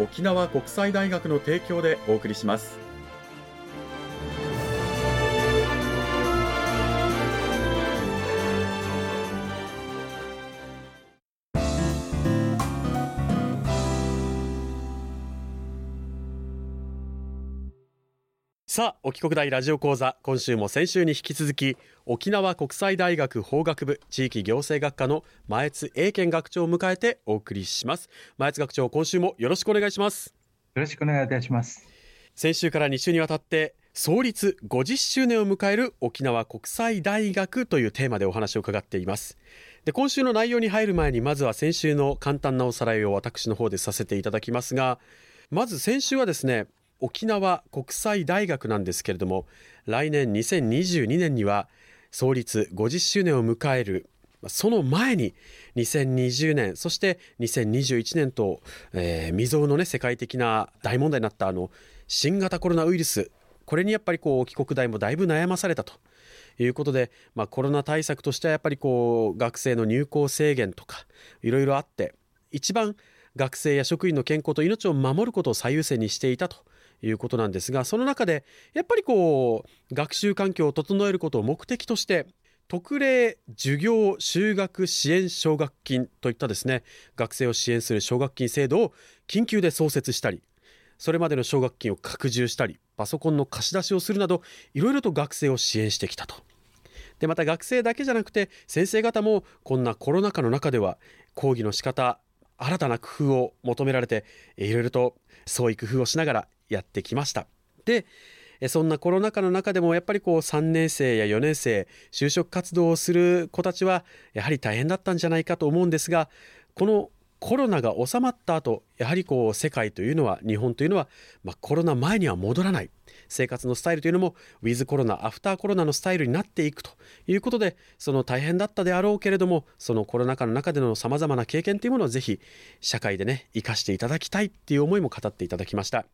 沖縄国際大学の提供でお送りします。さあ沖国大ラジオ講座今週も先週に引き続き沖縄国際大学法学部地域行政学科の前津英健学長を迎えてお送りします。前津学長今週もよろしくお願いします。よろしくお願いいたします。先週から2週にわたって創立50周年を迎える沖縄国際大学というテーマでお話を伺っています。で今週の内容に入る前にまずは先週の簡単なおさらいを私の方でさせていただきますがまず先週はですね沖縄国際大学なんですけれども来年2022年には創立50周年を迎えるその前に2020年そして2021年と、えー、未曾有のね世界的な大問題になったあの新型コロナウイルス。これにやっぱりこう帰国大もだいぶ悩まされたと。いうことで、まあ、コロナ対策としてはやっぱりこう学生の入校制限とかいろいろあって一番学生や職員の健康と命を守ることを最優先にしていたと。いうことなんですがその中でやっぱりこう学習環境を整えることを目的として特例授業就学支援奨学金といったですね学生を支援する奨学金制度を緊急で創設したりそれまでの奨学金を拡充したりパソコンの貸し出しをするなどいろいろと学生を支援してきたと。でまた学生だけじゃなくて先生方もこんなコロナ禍の中では講義の仕方新たな工夫を求められていろいろと創意工夫をしながらやってきました。でそんなコロナ禍の中でもやっぱりこう3年生や4年生就職活動をする子たちはやはり大変だったんじゃないかと思うんですがこのコロナが収まった後やはりこう世界というのは日本というのは、まあ、コロナ前には戻らない生活のスタイルというのもウィズコロナアフターコロナのスタイルになっていくということでその大変だったであろうけれどもそのコロナ禍の中でのさまざまな経験というものをぜひ社会でね生かしていただきたいっていう思いも語っていただきました。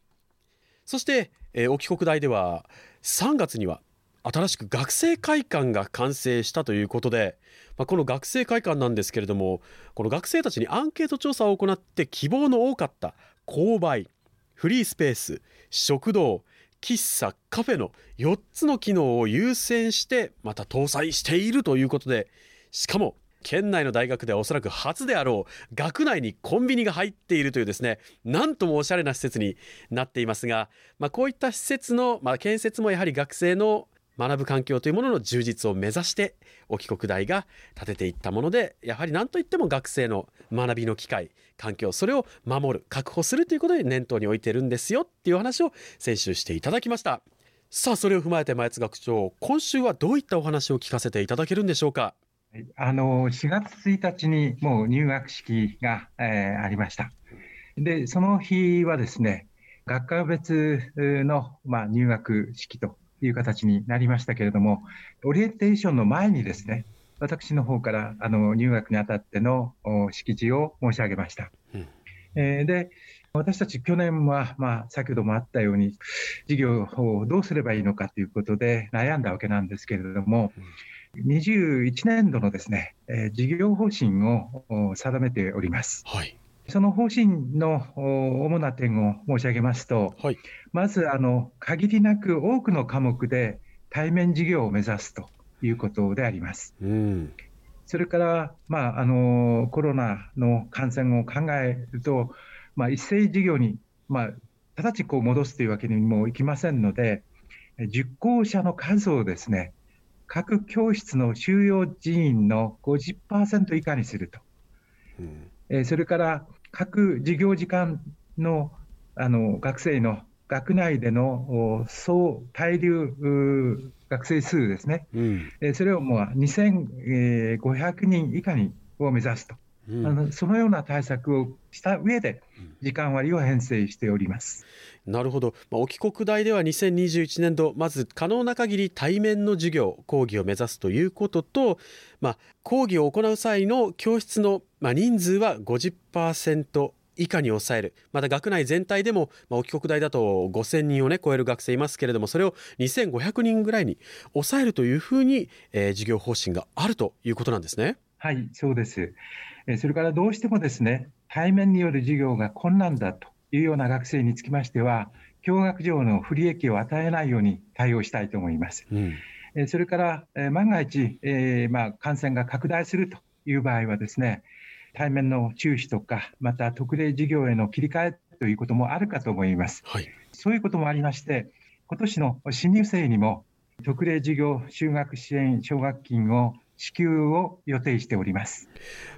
そして、えー、沖国大では3月には新しく学生会館が完成したということで、まあ、この学生会館なんですけれどもこの学生たちにアンケート調査を行って希望の多かった購買フリースペース食堂喫茶カフェの4つの機能を優先してまた搭載しているということでしかも県内の大学ではおそらく初であろう学内にコンビニが入っているというですねなんともおしゃれな施設になっていますが、まあ、こういった施設の、まあ、建設もやはり学生の学ぶ環境というものの充実を目指して沖国大が建てていったものでやはり何といっても学生の学びの機会環境それを守る確保するということで念頭に置いてるんですよっていう話を先週していただきました。さあそれを踏まえて前津学長今週はどういったお話を聞かせていただけるんでしょうか？あの4月1日にもう入学式が、えー、ありました。で、その日はですね、学科別の、まあ、入学式という形になりましたけれども、オリエンテーションの前にですね、私の方からあの入学にあたっての式辞を申し上げました。うん、えー、で、私たち去年は、まあ、先ほどもあったように、授業をどうすればいいのかということで悩んだわけなんですけれども、うん21年度のですね、えー、事業方針を定めております。はい。その方針の主な点を申し上げますと、はい、まずあの限りなく多くの科目で対面授業を目指すということであります。うん、それから、まあ、あのコロナの感染を考えると、まあ、一斉授業に、まあ、直ちこう戻すというわけにもいきませんので、受講者の数をですね、各教室の収容人員の50%以下にすると。うん、それから各授業時間のあの学生の学内での総滞留学生数ですね、うん、それをもう2500人以下にを目指すと、うん、あのそのような対策をした上で、時間割を編成しております。なるほど、まあ、沖国大では2021年度まず可能な限り対面の授業講義を目指すということと、まあ、講義を行う際の教室の、まあ、人数は50%以下に抑える。また学内全体でも、まあ、沖国大だと5000人を、ね、超える学生いますけれどもそれを2500人ぐらいに抑えるというふうに、えー、授業方針があるということなんですね。はいそうです、えー、それからどうしてもですね対面による授業が困難だというような学生につきましては教学上の不利益を与えないように対応したいと思います。うんそれから、え万が一、えー、まあ、感染が拡大するという場合はですね、対面の中止とか、また特例事業への切り替えということもあるかと思います。はい、そういうこともありまして、今年の新入生にも特例事業就学支援奨学金を支給を予定しております。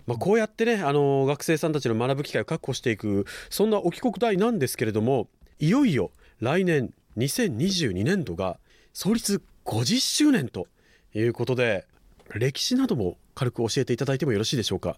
まあ、こうやってね、あの学生さんたちの学ぶ機会を確保していく、そんな沖国大なんですけれども、いよいよ来年2022年度が創立50周年ということで、歴史なども軽く教えていただいてもよろしいでしょうか？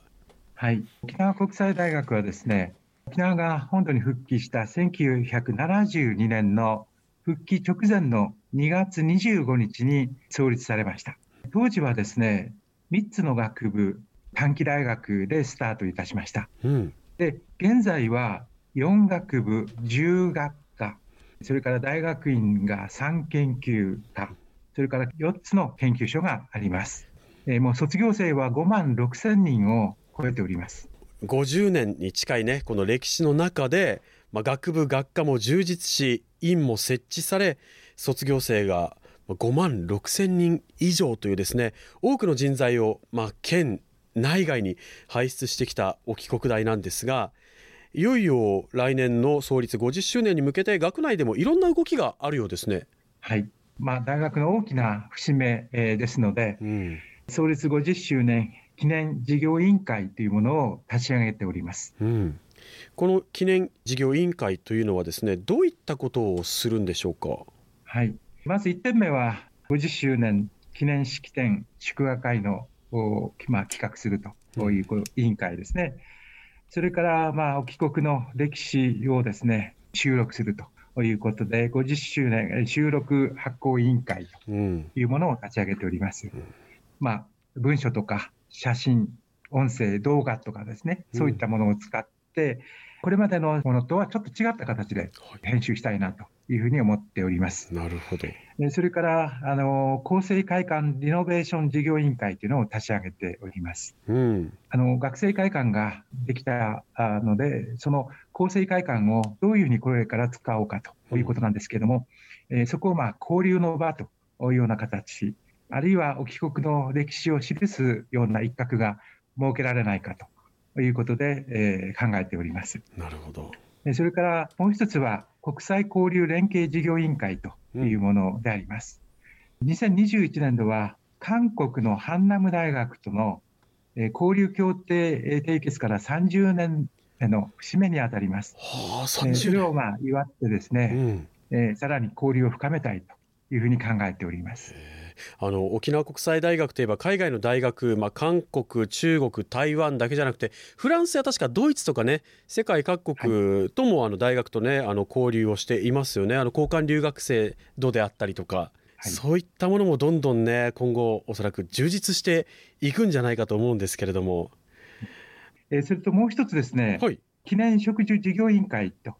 はい、沖縄国際大学はですね、沖縄が本土に復帰した1972年の復帰直前の2月25日に創立されました。当時はですね、3つの学部、短期大学でスタートいたしました。うん、で、現在は4学部、10学科、それから大学院が3研究科、それから4つの研究所があります。えー、もう卒業生は5万6千人を超えております50年に近いねこの歴史の中で、まあ、学部学科も充実し院も設置され卒業生が5万6千人以上というですね多くの人材を、まあ、県内外に輩出してきた沖国大なんですがいよいよ来年の創立50周年に向けて学内でもいろんな動きがあるようですね。はいまあ、大学の大きな節目、えー、ですので、うん、創立50周年記念事業委員会というものを立ち上げております。うん、この記念事業委員会というのはですね、どういったことをするんでしょうか？はい、まず1点目は50周年記念式典祝賀会のを、まあ、企画するという委員会ですね。それから、まあ、帰国の歴史をですね、収録するということで、50周年収録発行委員会というものを立ち上げております。うん、まあ、文書とか写真、音声、動画とかですね、そういったものを使って、うん、これまでのものとはちょっと違った形で編集したいなというふうに思っております。なるほど。それから、あの、構成会館リノベーション事業委員会というのを立ち上げております。うん、あの、学生会館ができたので、その構成会館をどういうふうにこれから使おうかということなんですけれども、うん、えー、そこをまあ交流の場というような形あるいは帰国の歴史を記すような一角が設けられないかということで、えー、考えております。なるほど。それからもう一つは国際交流連携事業委員会というものであります。うん、2021年度は韓国のハンナム大学との交流協定締結から30年目の節目にあたります。はあ、それをまあ祝ってですね、うん、えー、さらに交流を深めたいというふうに考えております。あの沖縄国際大学といえば海外の大学、まあ、韓国、中国、台湾だけじゃなくてフランスや確かドイツとかね世界各国ともあの大学とねあの交流をしていますよねあの交換留学生度であったりとか。はい、そういったものもどんどんね今後おそらく充実していくんじゃないかと思うんですけれども。えー、それともう一つですね、はい、記念植樹事業委員会と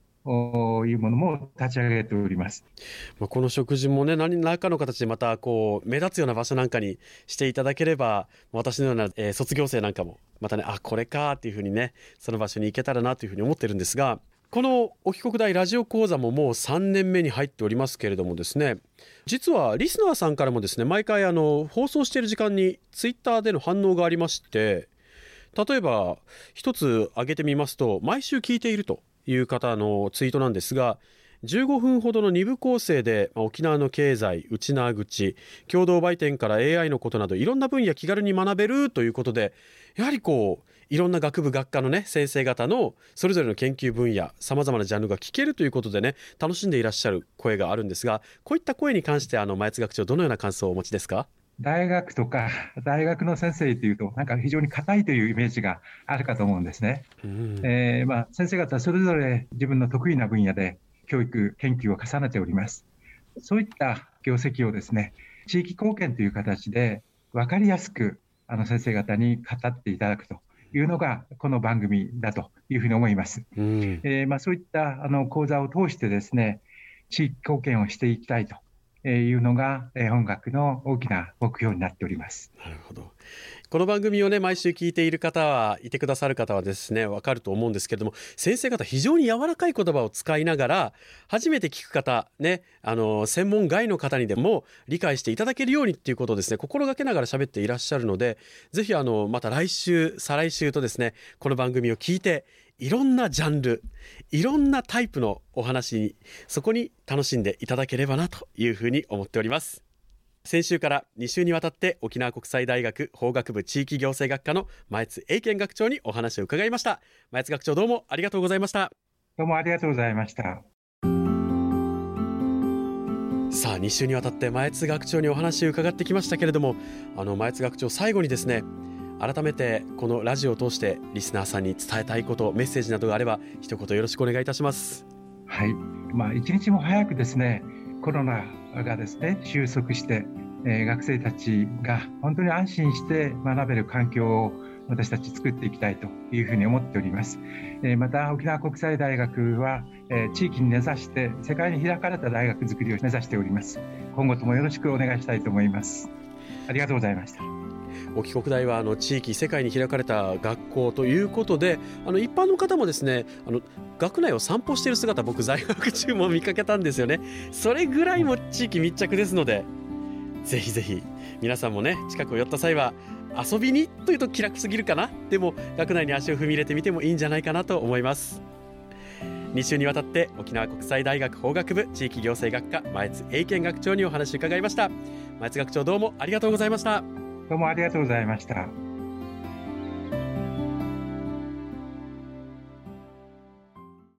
いうものも立ち上げております。まあ、この食事もね、何らかの形でまたこう目立つような場所なんかにしていただければ、私のような、えー、卒業生なんかもまたね、あ、これかっていうふうにね、その場所に行けたらなというふうに思ってるんですが、この沖国大ラジオ講座ももう3年目に入っておりますけれどもですね実はリスナーさんからもですね毎回あの放送している時間にツイッターでの反応がありまして例えば一つ挙げてみますと毎週聞いているという方のツイートなんですが15分ほどの2部構成で、沖縄の経済内縄口共同売店から AI のことなどいろんな分野気軽に学べるということでやはりこういろんな学部学科のね先生方のそれぞれの研究分野さまざまなジャンルが聞けるということでね楽しんでいらっしゃる声があるんですがこういった声に関してあの前津学長どのような感想をお持ちですか？大学とか大学の先生というとなんか非常に硬いというイメージがあるかと思うんですね。うん、えー、まあ、先生方それぞれ自分の得意な分野で教育研究を重ねております。そういった業績をですね地域貢献という形で分かりやすくあの先生方に語っていただくというのがこの番組だというふうに思います。うん、えー、まあ、そういったあの講座を通してですね、地域貢献をしていきたいというのが本学の大きな目標になっております。なるほど。この番組をね毎週聞いている方はいてくださる方はですねわかると思うんですけれども先生方非常に柔らかい言葉を使いながら初めて聞く方ねあの専門外の方にでも理解していただけるようにっていうことをですね心がけながら喋っていらっしゃるのでぜひあのまた来週再来週とですねこの番組を聞いていろんなジャンルいろんなタイプのお話にそこに楽しんでいただければなというふうに思っております。先週から2週にわたって沖縄国際大学法学部地域行政学科の前津英検学長にお話を伺いました。前津学長どうもありがとうございました。どうもありがとうございました。さあ2週にわたって前津学長にお話を伺ってきましたけれどもあの前津学長最後にですね改めてこのラジオを通してリスナーさんに伝えたいことメッセージなどがあれば一言よろしくお願いいたします。はい。まあ一日も早くですねコロナがですね収束して、えー、学生たちが本当に安心して学べる環境を私たち作っていきたいというふうに思っております。えー、また沖縄国際大学は、えー、地域に根ざして世界に開かれた大学づくりを目指しております。今後ともよろしくお願いしたいと思います。ありがとうございました。沖国大はあの地域世界に開かれた学校ということであの一般の方もですねあの学内を散歩している姿僕在学中も見かけたんですよね。それぐらいも地域密着ですのでぜひぜひ皆さんもね近くを寄った際は遊びにというと気楽すぎるかな。でも学内に足を踏み入れてみてもいいんじゃないかなと思います。2週にわたって沖縄国際大学法学部地域行政学科前津英検学長にお話を伺いました。前津学長どうもありがとうございました。どうもありがとうございました。